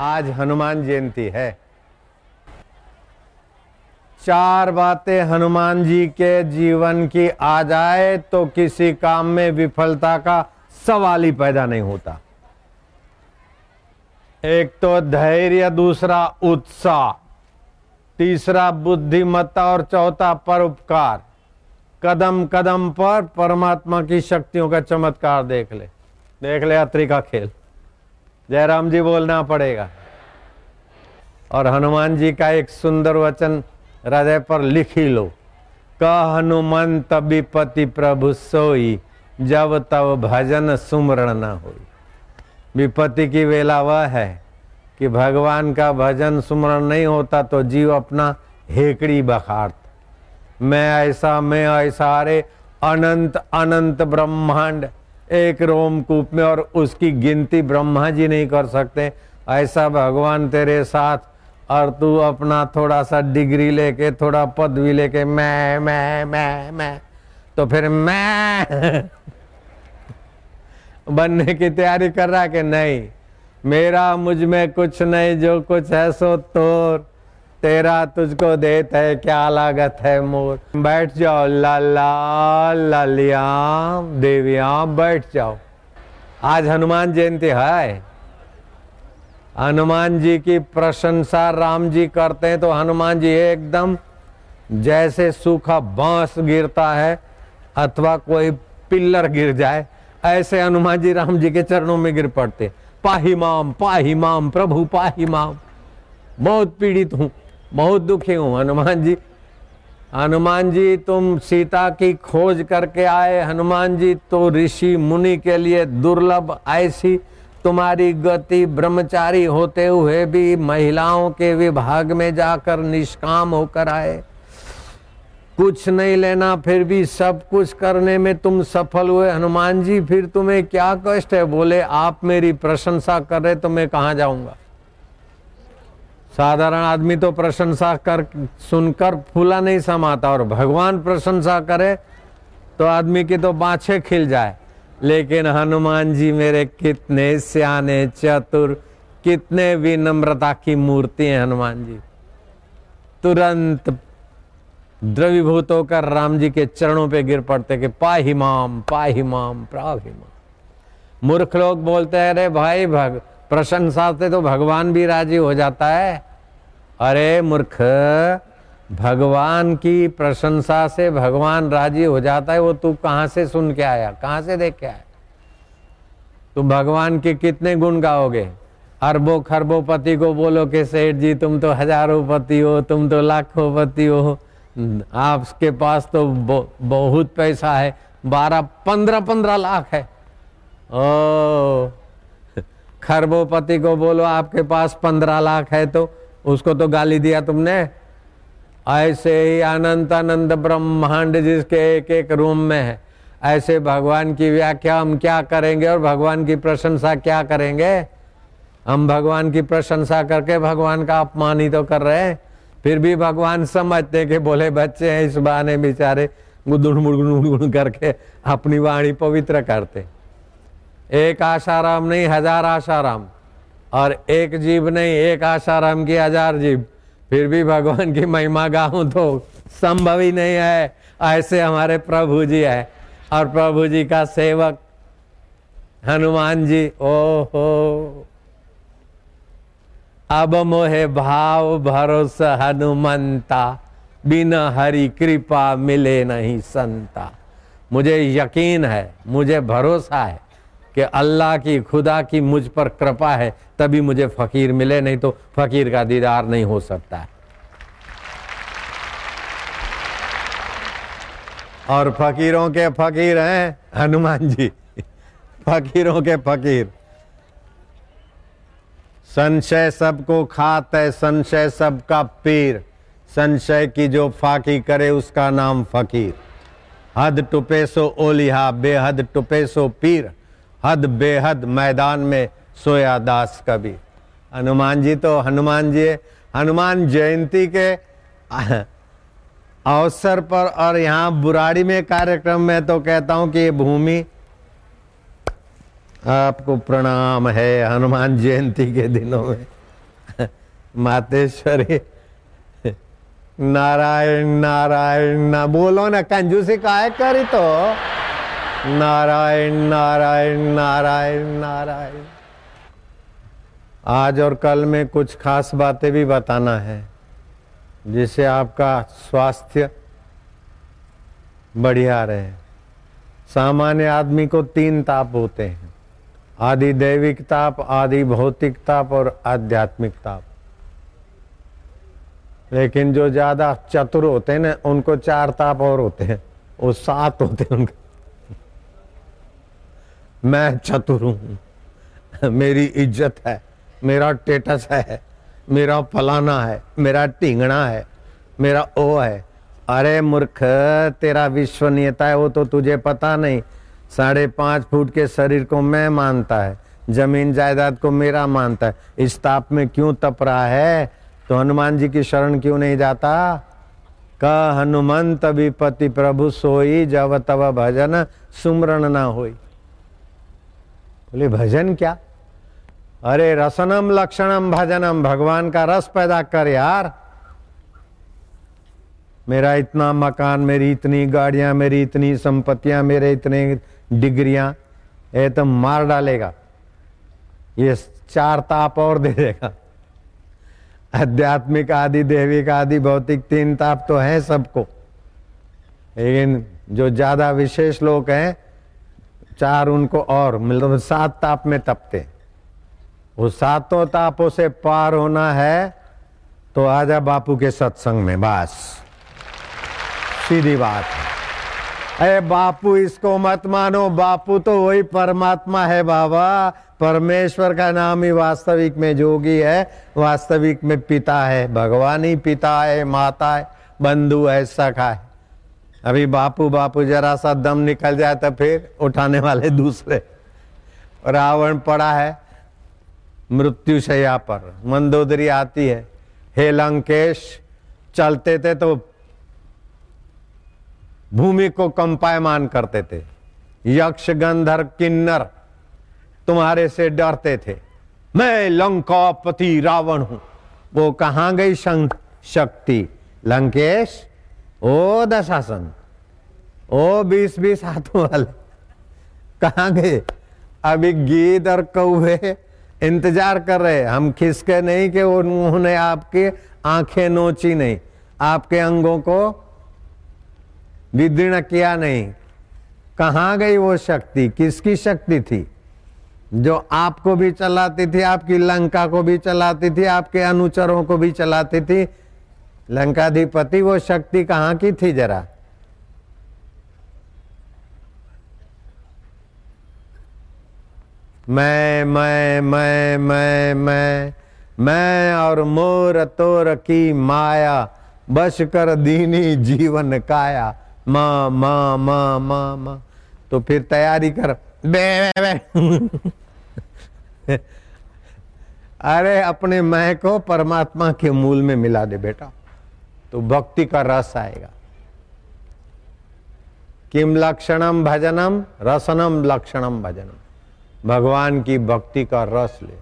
आज हनुमान जयंती है। चार बातें हनुमान जी के जीवन की आ जाए तो किसी काम में विफलता का सवाल ही पैदा नहीं होता। एक तो धैर्य, दूसरा उत्साह, तीसरा बुद्धिमत्ता और चौथा परोपकार। कदम कदम पर परमात्मा की शक्तियों का चमत्कार देख ले। देख ले यात्री का खेल। जयराम जी बोलना पड़ेगा। और हनुमान जी का एक सुंदर वचन हृदय पर लिख ही लो। क हनुमंत विपति प्रभु सोई, जब तब भजन सुमरण न हो विपत्ति की वेला वह है कि भगवान का भजन सुमरण नहीं होता तो जीव अपना हेकड़ी बखारत। मैं ऐसा मैं ऐसा, अरे अनंत अनंत ब्रह्मांड एक रोमकूप में और उसकी गिनती ब्रह्मा जी नहीं कर सकते। ऐसा भगवान तेरे साथ, और तू अपना थोड़ा सा डिग्री लेके, थोड़ा पदवी लेके, मैं मैं मैं मैं। तो फिर मैं बनने की तैयारी कर रहा कि नहीं? मेरा मुझमें कुछ नहीं, जो कुछ है सो तोर। तेरा तुझको देत है क्या लागत है मोर? बैठ जाओ, लाला, लालिया, देविया, बैठ जाओ। आज हनुमान जयंती है। हनुमान जी की प्रशंसा राम जी करते हैं तो हनुमान जी एकदम जैसे सूखा बाँस गिरता है अथवा कोई पिल्लर गिर जाए, ऐसे हनुमान जी राम जी के चरणों में गिर पड़ते। पाही माम पाही माम, प्रभु पाही माम, बहुत पीड़ित हूँ। बहुत दुखी हूँ, हनुमान जी। हनुमान जी, तुम सीता की खोज करके आए। हनुमान जी तो ऋषि मुनि के लिए दुर्लभ ऐसी तुम्हारी गति ब्रह्मचारी होते हुए भी महिलाओं के विभाग में जाकर निष्काम होकर आए। कुछ नहीं लेना, फिर भी सब कुछ करने में तुम सफल हुए। हनुमान जी, फिर तुम्हें क्या कष्ट है? बोले, आप मेरी प्रशंसा कर रहे तो मैं कहाँ जाऊँगा? साधारण आदमी तो प्रशंसा कर, सुनकर फूला नहीं समाता और भगवान प्रशंसा करे तो आदमी की तो बाछे खिल जाए। लेकिन हनुमान जी मेरे कितने सियाने, चतुर, कितने विनम्रता की मूर्ति हैं हनुमान जी। तुरंत द्रवीभूत होकर राम जी के चरणों पे गिर पड़ते कि पाही माम, पाही मूर्ख लोग बोलते हैं, अरे भाई भग प्रशंसा से तो भगवान भी राज़ी हो जाता है। अरे मूर्ख, भगवान की प्रशंसा से भगवान राज़ी हो जाता है, वो तू कहाँ से सुन के आया, कहाँ से देख के आया? तुम भगवान के कितने गुण गाओगे? अरबों खरबों पति को बोलो कि सेठ जी, तुम तो हज़ारों पति हो, तुम तो लाखों पति हो। आपके पास तो बहुत पैसा है, बारह, पंद्रह पंद्रह लाख है। ओ खरबोपति को बोलो, आपके पास पंद्रह लाख है तो उसको तो गाली दिया तुमने। ऐसे ही अनंत अनंत ब्रह्मांड जिसके एक एक रूम में है। ऐसे भगवान की व्याख्या हम क्या करेंगे और भगवान की प्रशंसा क्या करेंगे? हम भगवान की प्रशंसा करके भगवान का अपमान ही तो कर रहे हैं। फिर भी भगवान समझते कि बोले, बच्चे हैं, इस बहाने बेचारे गुदुड़ मुड़गुड़ करके अपनी वाणी पवित्र करते एक आशाराम नहीं, हज़ार आशाराम। और एक जीव नहीं, एक आशाराम की हज़ार जीव। फिर भी भगवान की महिमा गाऊं तो संभव ही नहीं है। ऐसे हमारे प्रभु जी है। और प्रभु जी का सेवक हनुमान जी ओ हो अब मोहे भाव भरोसा हनुमंता, बिना हरि कृपा मिले नहीं संता। मुझे यकीन है, मुझे भरोसा है। कि अल्लाह की, खुदा की मुझ पर कृपा है, तभी मुझे फकीर मिले, नहीं तो फकीर का दीदार नहीं हो सकता। और फकीरों के फकीर हैं, हनुमान जी। फकीरों के फकीर। संशय सबको खात है, संशय सबका पीर। संशय की जो फाकी करे, उसका नाम फकीर। हद टुपे सो ओलिहा, बेहद टुपे सो पीर। हद बेहद मैदान में सोया दास कभी। हनुमान जी तो हनुमान जी, हनुमान जयंती के अवसर पर और यहाँ बुराड़ी में कार्यक्रम में तो कहता हूँ कि ये भूमि, आपको प्रणाम है हनुमान जयंती के दिनों में। मातेश्वरी, नारायण नारायण, ना बोलो ना, कंजूसी काय करी तो। नारायण नारायण नारायण नारायण। आज और कल में कुछ खास बातें भी बताना है, जिससे आपका स्वास्थ्य बढ़िया रहे। सामान्य आदमी को तीन ताप होते हैं, आदि दैविक ताप, आदि भौतिक ताप और आध्यात्मिक ताप। लेकिन जो ज़्यादा चतुर होते हैं ना, उनको चार ताप और होते हैं, वो सात होते हैं उनके। मैं चतुर हूँ। मेरी इज़्ज़त है, मेरा टेटस है, मेरा फलाना है, मेरा टिंगना है, मेरा ओ है। अरे मूर्ख, तेरा विश्वनीयता है, वो तो तुझे पता नहीं। साढ़े पाँच फुट के शरीर को मैं मानता है, ज़मीन जायदाद को मेरा मानता है। इस ताप में क्यों तप रहा है? तो हनुमान जी की शरण क्यों नहीं जाता? क हनुमंत विपति प्रभु सोई, जब तब भजन सुमरण ना होई। बोले, भजन क्या? अरे, रसनम लक्षणम भजनम, भगवान का रस पैदा कर यार। मेरा इतना मकान, मेरी इतनी गाड़ियाँ, मेरी इतनी संपत्तियाँ, मेरे इतने डिग्रियाँ, ये तो मार डालेगा। ये चार ताप और दे देगा। आध्यात्मिक आदि, देविक आदि, भौतिक तीन ताप तो है सबको। लेकिन जो ज़्यादा विशेष लोग हैं चार उनको और मतलब सात ताप में तपते। वो सातों तापों से पार होना है तो आजा बापू के सत्संग में, बस। सीधी बात है। अरे बापू, इसको मत मानो, बापू तो वही परमात्मा है बाबा। परमेश्वर का नाम ही वास्तविक में जोगी है, वास्तविक में पिता है। भगवान ही पिता है, माता है, बंधु है, सखा है। अभी बापू बापू जरा सा दम निकल जाए तो फिर उठाने वाले दूसरे। रावण पड़ा है। मृत्यु शैया पर। मंदोदरी आती है। हे लंकेश, चलते थे तो भूमि को कंपायमान करते थे। यक्ष गंधर किन्नर तुम्हारे से डरते थे। मैं लंकापति रावण हूँ। वो कहाँ गई शक्ति? लंकेश ओ दशासन, ओ बीस बीस हाथों वाले, कहा गए? अभी गीत और कौए इंतज़ार कर रहे हम खिसके नहीं कि उन्होंने आपके आँखें नोची नहीं, आपके अंगों को विदीर्ण किया नहीं। कहा गई वो शक्ति? किसकी शक्ति थी? जो आपको भी चलाती थी, आपकी लंका को भी चलाती थी, आपके अनुचरों को भी चलाती थी लंकाधिपति वो शक्ति कहाँ की थी जरा? मैं मैं मैं मैं मैं मैं और मोर तोर की माया बश कर दीनी जीवन काया। मा मा माँ माँ माँ। तो फिर तैयारी कर। बे, बे, बे। अरे अपने मैं को परमात्मा के मूल में मिला दे बेटा। तो भक्ति का रस आएगा। किम लक्षणम भजनम? रसनम लक्षणम भजनम। भगवान की भक्ति का रस ले।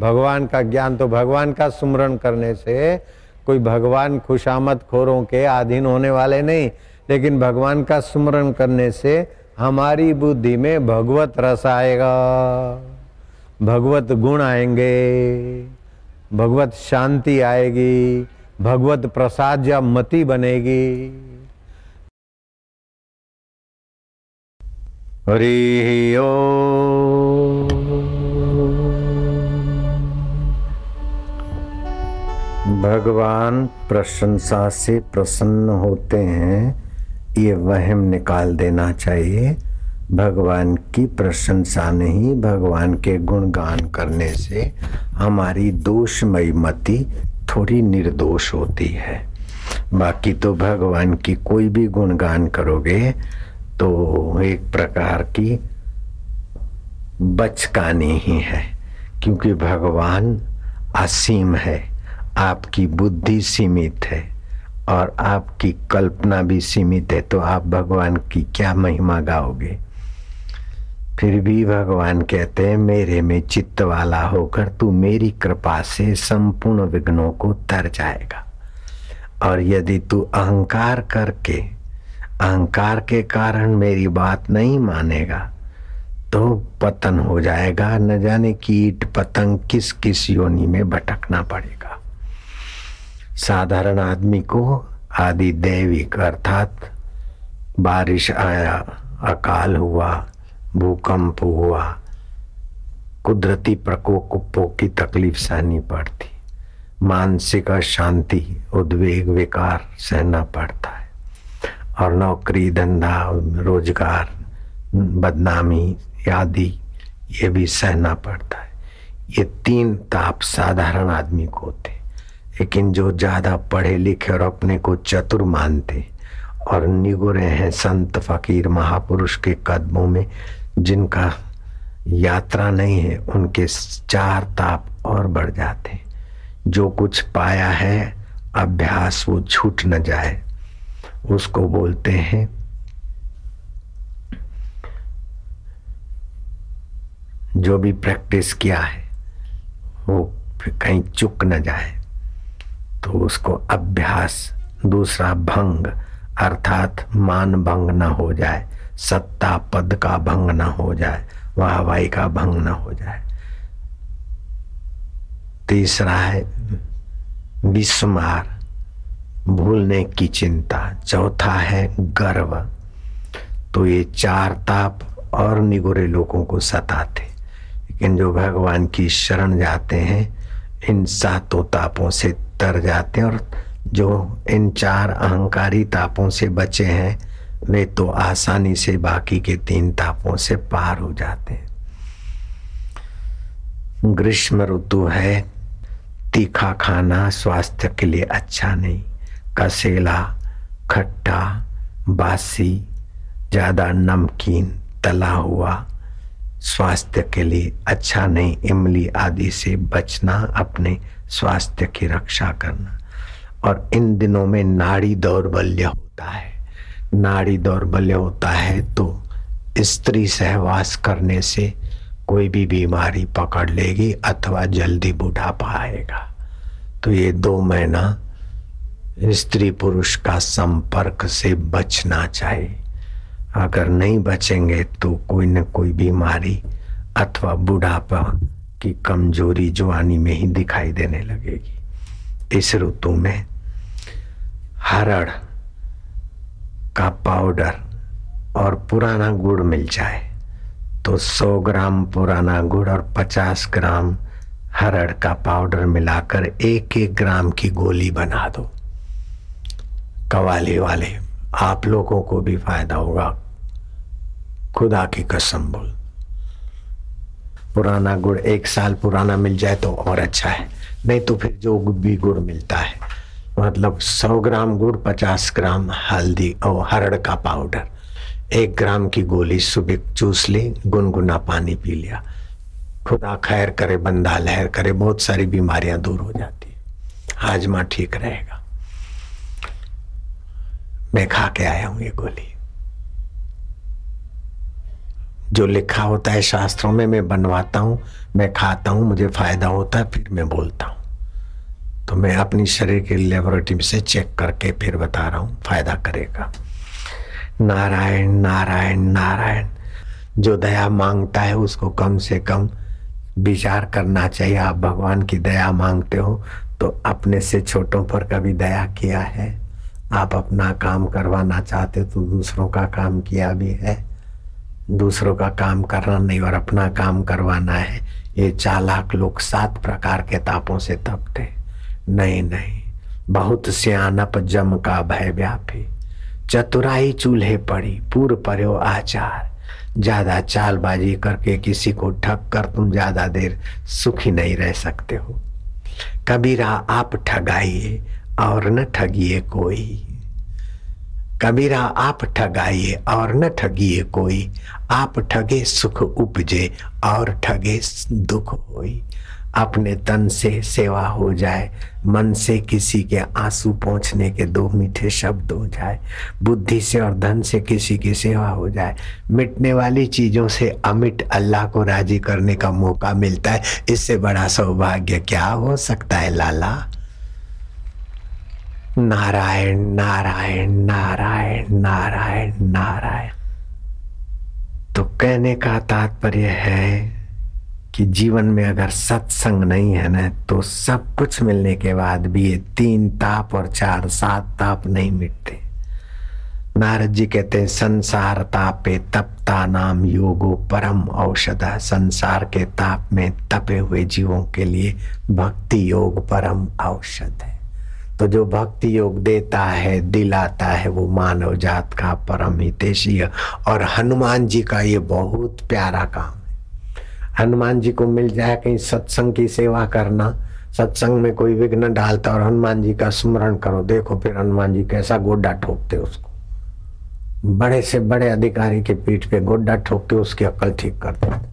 भगवान का ज्ञान तो भगवान का सुमरण करने से कोई भगवान खुशामद खोरों के अधीन होने वाले नहीं, लेकिन भगवान का सुमरण करने से हमारी बुद्धि में भगवत रस आएगा। भगवत गुण आएँगे, भगवत शांति आएगी भगवत प्रसाद या मति बनेगी। हरि ओ। भगवान प्रशंसा से प्रसन्न होते हैं, ये वहम निकाल देना चाहिए। भगवान की प्रशंसा नहीं, भगवान के गुणगान करने से हमारी दोषमयी मति थोड़ी निर्दोष होती है। बाकी तो भगवान की कोई भी गुणगान करोगे तो एक प्रकार की बचकानी ही है, क्योंकि भगवान असीम है, आपकी बुद्धि सीमित है, और आपकी कल्पना भी सीमित है तो आप भगवान की क्या महिमा गाओगे? फिर भी भगवान कहते हैं, मेरे में चित्त वाला होकर तू मेरी कृपा से संपूर्ण विघ्नों को तर जाएगा। और यदि तू अहंकार करके, अहंकार के कारण मेरी बात नहीं मानेगा तो पतन हो जाएगा, न जाने कीट पतंग किस किस योनि में भटकना पड़ेगा। साधारण आदमी को आदि दैविक अर्थात बारिश आया, अकाल हुआ भूकंप हुआ। कुदरती प्रकोपों की तकलीफ़ सहनी पड़ती। मानसिक अशांति, उद्वेग, विकार सहना पड़ता है। और नौकरी, धंधा, रोज़गार, बदनामी आदि ये भी सहना पड़ता है। ये तीन ताप साधारण आदमी को होते लेकिन जो ज़्यादा पढ़े लिखे और अपने को चतुर मानते और निगुरे हैं संत, फकीर, महापुरुष के कदमों में जिनका यात्रा नहीं है, उनके चार ताप और बढ़ जाते हैं। जो कुछ पाया है, अभ्यास वो छूट न जाए। उसको बोलते हैं, जो भी प्रैक्टिस किया है, वो कहीं चुक न जाए। तो उसको अभ्यास, दूसरा भंग, अर्थात मान भंग न हो जाए। सत्ता पद का भंग न हो जाए, वाहवाही का भंग न हो जाए। तीसरा है, विस्मार, भूलने की चिंता। चौथा है, गर्व। तो ये चार ताप और निगोरे लोगों को सताते। लेकिन जो भगवान की शरण जाते हैं, इन सातों तापों से तर जाते हैं और जो इन चार अहंकारी तापों से बचे हैं वे तो आसानी से बाकी के तीन तापों से पार हो जाते हैं। ग्रीष्म ऋतु है, तीखा खाना स्वास्थ्य के लिए अच्छा नहीं। कसेला, खट्टा, बासी, ज़्यादा नमकीन, तला हुआ, स्वास्थ्य के लिए अच्छा नहीं। इमली आदि से बचना, अपने स्वास्थ्य की रक्षा करना। और इन दिनों में नाड़ी दौर्बल्य होता है। नाड़ी दौर्बल्य होता है तो स्त्री सहवास करने से कोई भी बीमारी पकड़ लेगी अथवा जल्दी बुढ़ापा आएगा। तो ये दो महीना स्त्री पुरुष का संपर्क से बचना चाहिए। अगर नहीं बचेंगे तो कोई न कोई बीमारी अथवा बुढ़ापा की कमज़ोरी जवानी में ही दिखाई देने लगेगी। इस ऋतु में हरड़ का पाउडर और पुराना गुड़ मिल जाए तो 100 ग्राम पुराना गुड़ और 50 ग्राम हरड़ का पाउडर मिलाकर एक एक ग्राम की गोली बना दो। कवाली वाले, आप लोगों को भी फ़ायदा होगा। खुदा की कसम बोल। पुराना गुड़ एक साल पुराना मिल जाए तो और अच्छा है, नहीं तो फिर जो भी गुड़ मिलता है। मतलब 100 ग्राम गुड़ 50 ग्राम हल्दी और हरड़ का पाउडर। एक ग्राम की गोली सुबह चूस ली, गुनगुना पानी पी लिया। खुदा खैर करे, बंदा लहर करे, बहुत सारी बीमारियाँ दूर हो जाती है। हाजमा ठीक रहेगा। मैं खा के आया हूँ ये गोली। जो लिखा होता है शास्त्रों में, मैं बनवाता हूँ, मैं खाता हूँ, मुझे फ़ायदा होता है, फिर मैं बोलता हूँ। तो मैं अपनी शरीर के लेबोरेटरी से चेक करके फिर बता रहा हूँ, फ़ायदा करेगा। नारायण नारायण नारायण, जो दया माँगता है उसको कम से कम विचार करना चाहिए। आप भगवान की दया मांगते हो तो अपने से छोटों पर कभी दया किया है? आप अपना काम करवाना चाहते तो दूसरों का काम किया भी है। दूसरों का काम करना नहीं और अपना काम करवाना है। ये चालाक लोग सात प्रकार के तापों से तपते नहीं नहीं। बहुत सियानप जम का भय व्यापी। चतुराई चूल्हे पड़ी पूर्व पर्यो आचार। ज़्यादा चालबाजी करके किसी को ठग कर तुम ज़्यादा देर सुखी नहीं रह सकते हो। कबीरा आप ठगाइए और न ठगिए कोई। कबीरा आप ठगाइए और न ठगिए कोई। आप ठगे सुख उपजे और ठगे दुख होई। अपने तन से सेवा हो जाए, मन से किसी के आँसू पहुँचने के दो मीठे शब्द हो जाए, बुद्धि से और धन से किसी की सेवा हो जाए। मिटने वाली चीज़ों से अमिट अल्लाह को राज़ी करने का मौका मिलता है। इससे बड़ा सौभाग्य क्या हो सकता है, लाला? नारायण नारायण नारायण नारायण नारायण। तो कहने का तात्पर्य है कि जीवन में अगर सत्संग नहीं है ना तो सब कुछ मिलने के बाद भी ये तीन ताप और चार सात ताप नहीं मिटते। नारद जी कहते हैं, संसार तापे तपता नाम योगो परम औषध। संसार के ताप में तपे हुए जीवों के लिए भक्ति योग परम औषध है। तो जो भक्ति योग देता है, दिलाता है, वो मानव जात का परम हितेशी और हनुमान जी का ये बहुत प्यारा काम हनुमान जी को मिल जाए कहीं सत्संग की सेवा करना, सत्संग में कोई विघ्न डालता और हनुमान जी का स्मरण करो, देखो फिर हनुमान जी कैसा गोड्डा ठोकते उसको। बड़े से बड़े अधिकारी के पीठ पे गोड्डा ठोक के उसकी अकल ठीक कर देते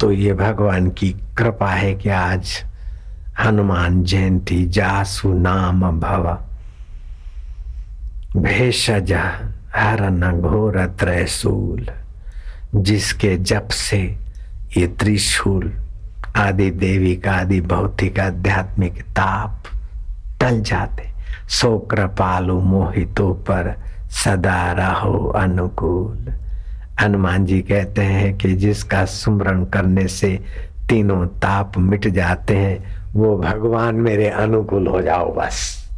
तो ये भगवान की कृपा है कि आज हनुमान जयंती जासु नाम भव। भेषज हर न घोर त्रैसूल, जिसके जप से ये त्रिशूल, आदि देवी का आदि भौतिक, आध्यात्मिक ताप टल जाते। सो कृपालु मोहितों पर सदा रहो अनुकूल। हनुमान जी कहते हैं कि जिसका सुमरण करने से तीनों ताप मिट जाते हैं, वो भगवान मेरे अनुकूल हो जाओ बस।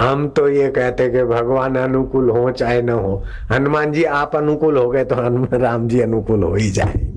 हम तो ये कहते कि भगवान अनुकूल हो चाहे न हो। हनुमान जी, आप अनुकूल हो गए तो हनुमान राम जी अनुकूल हो ही जाए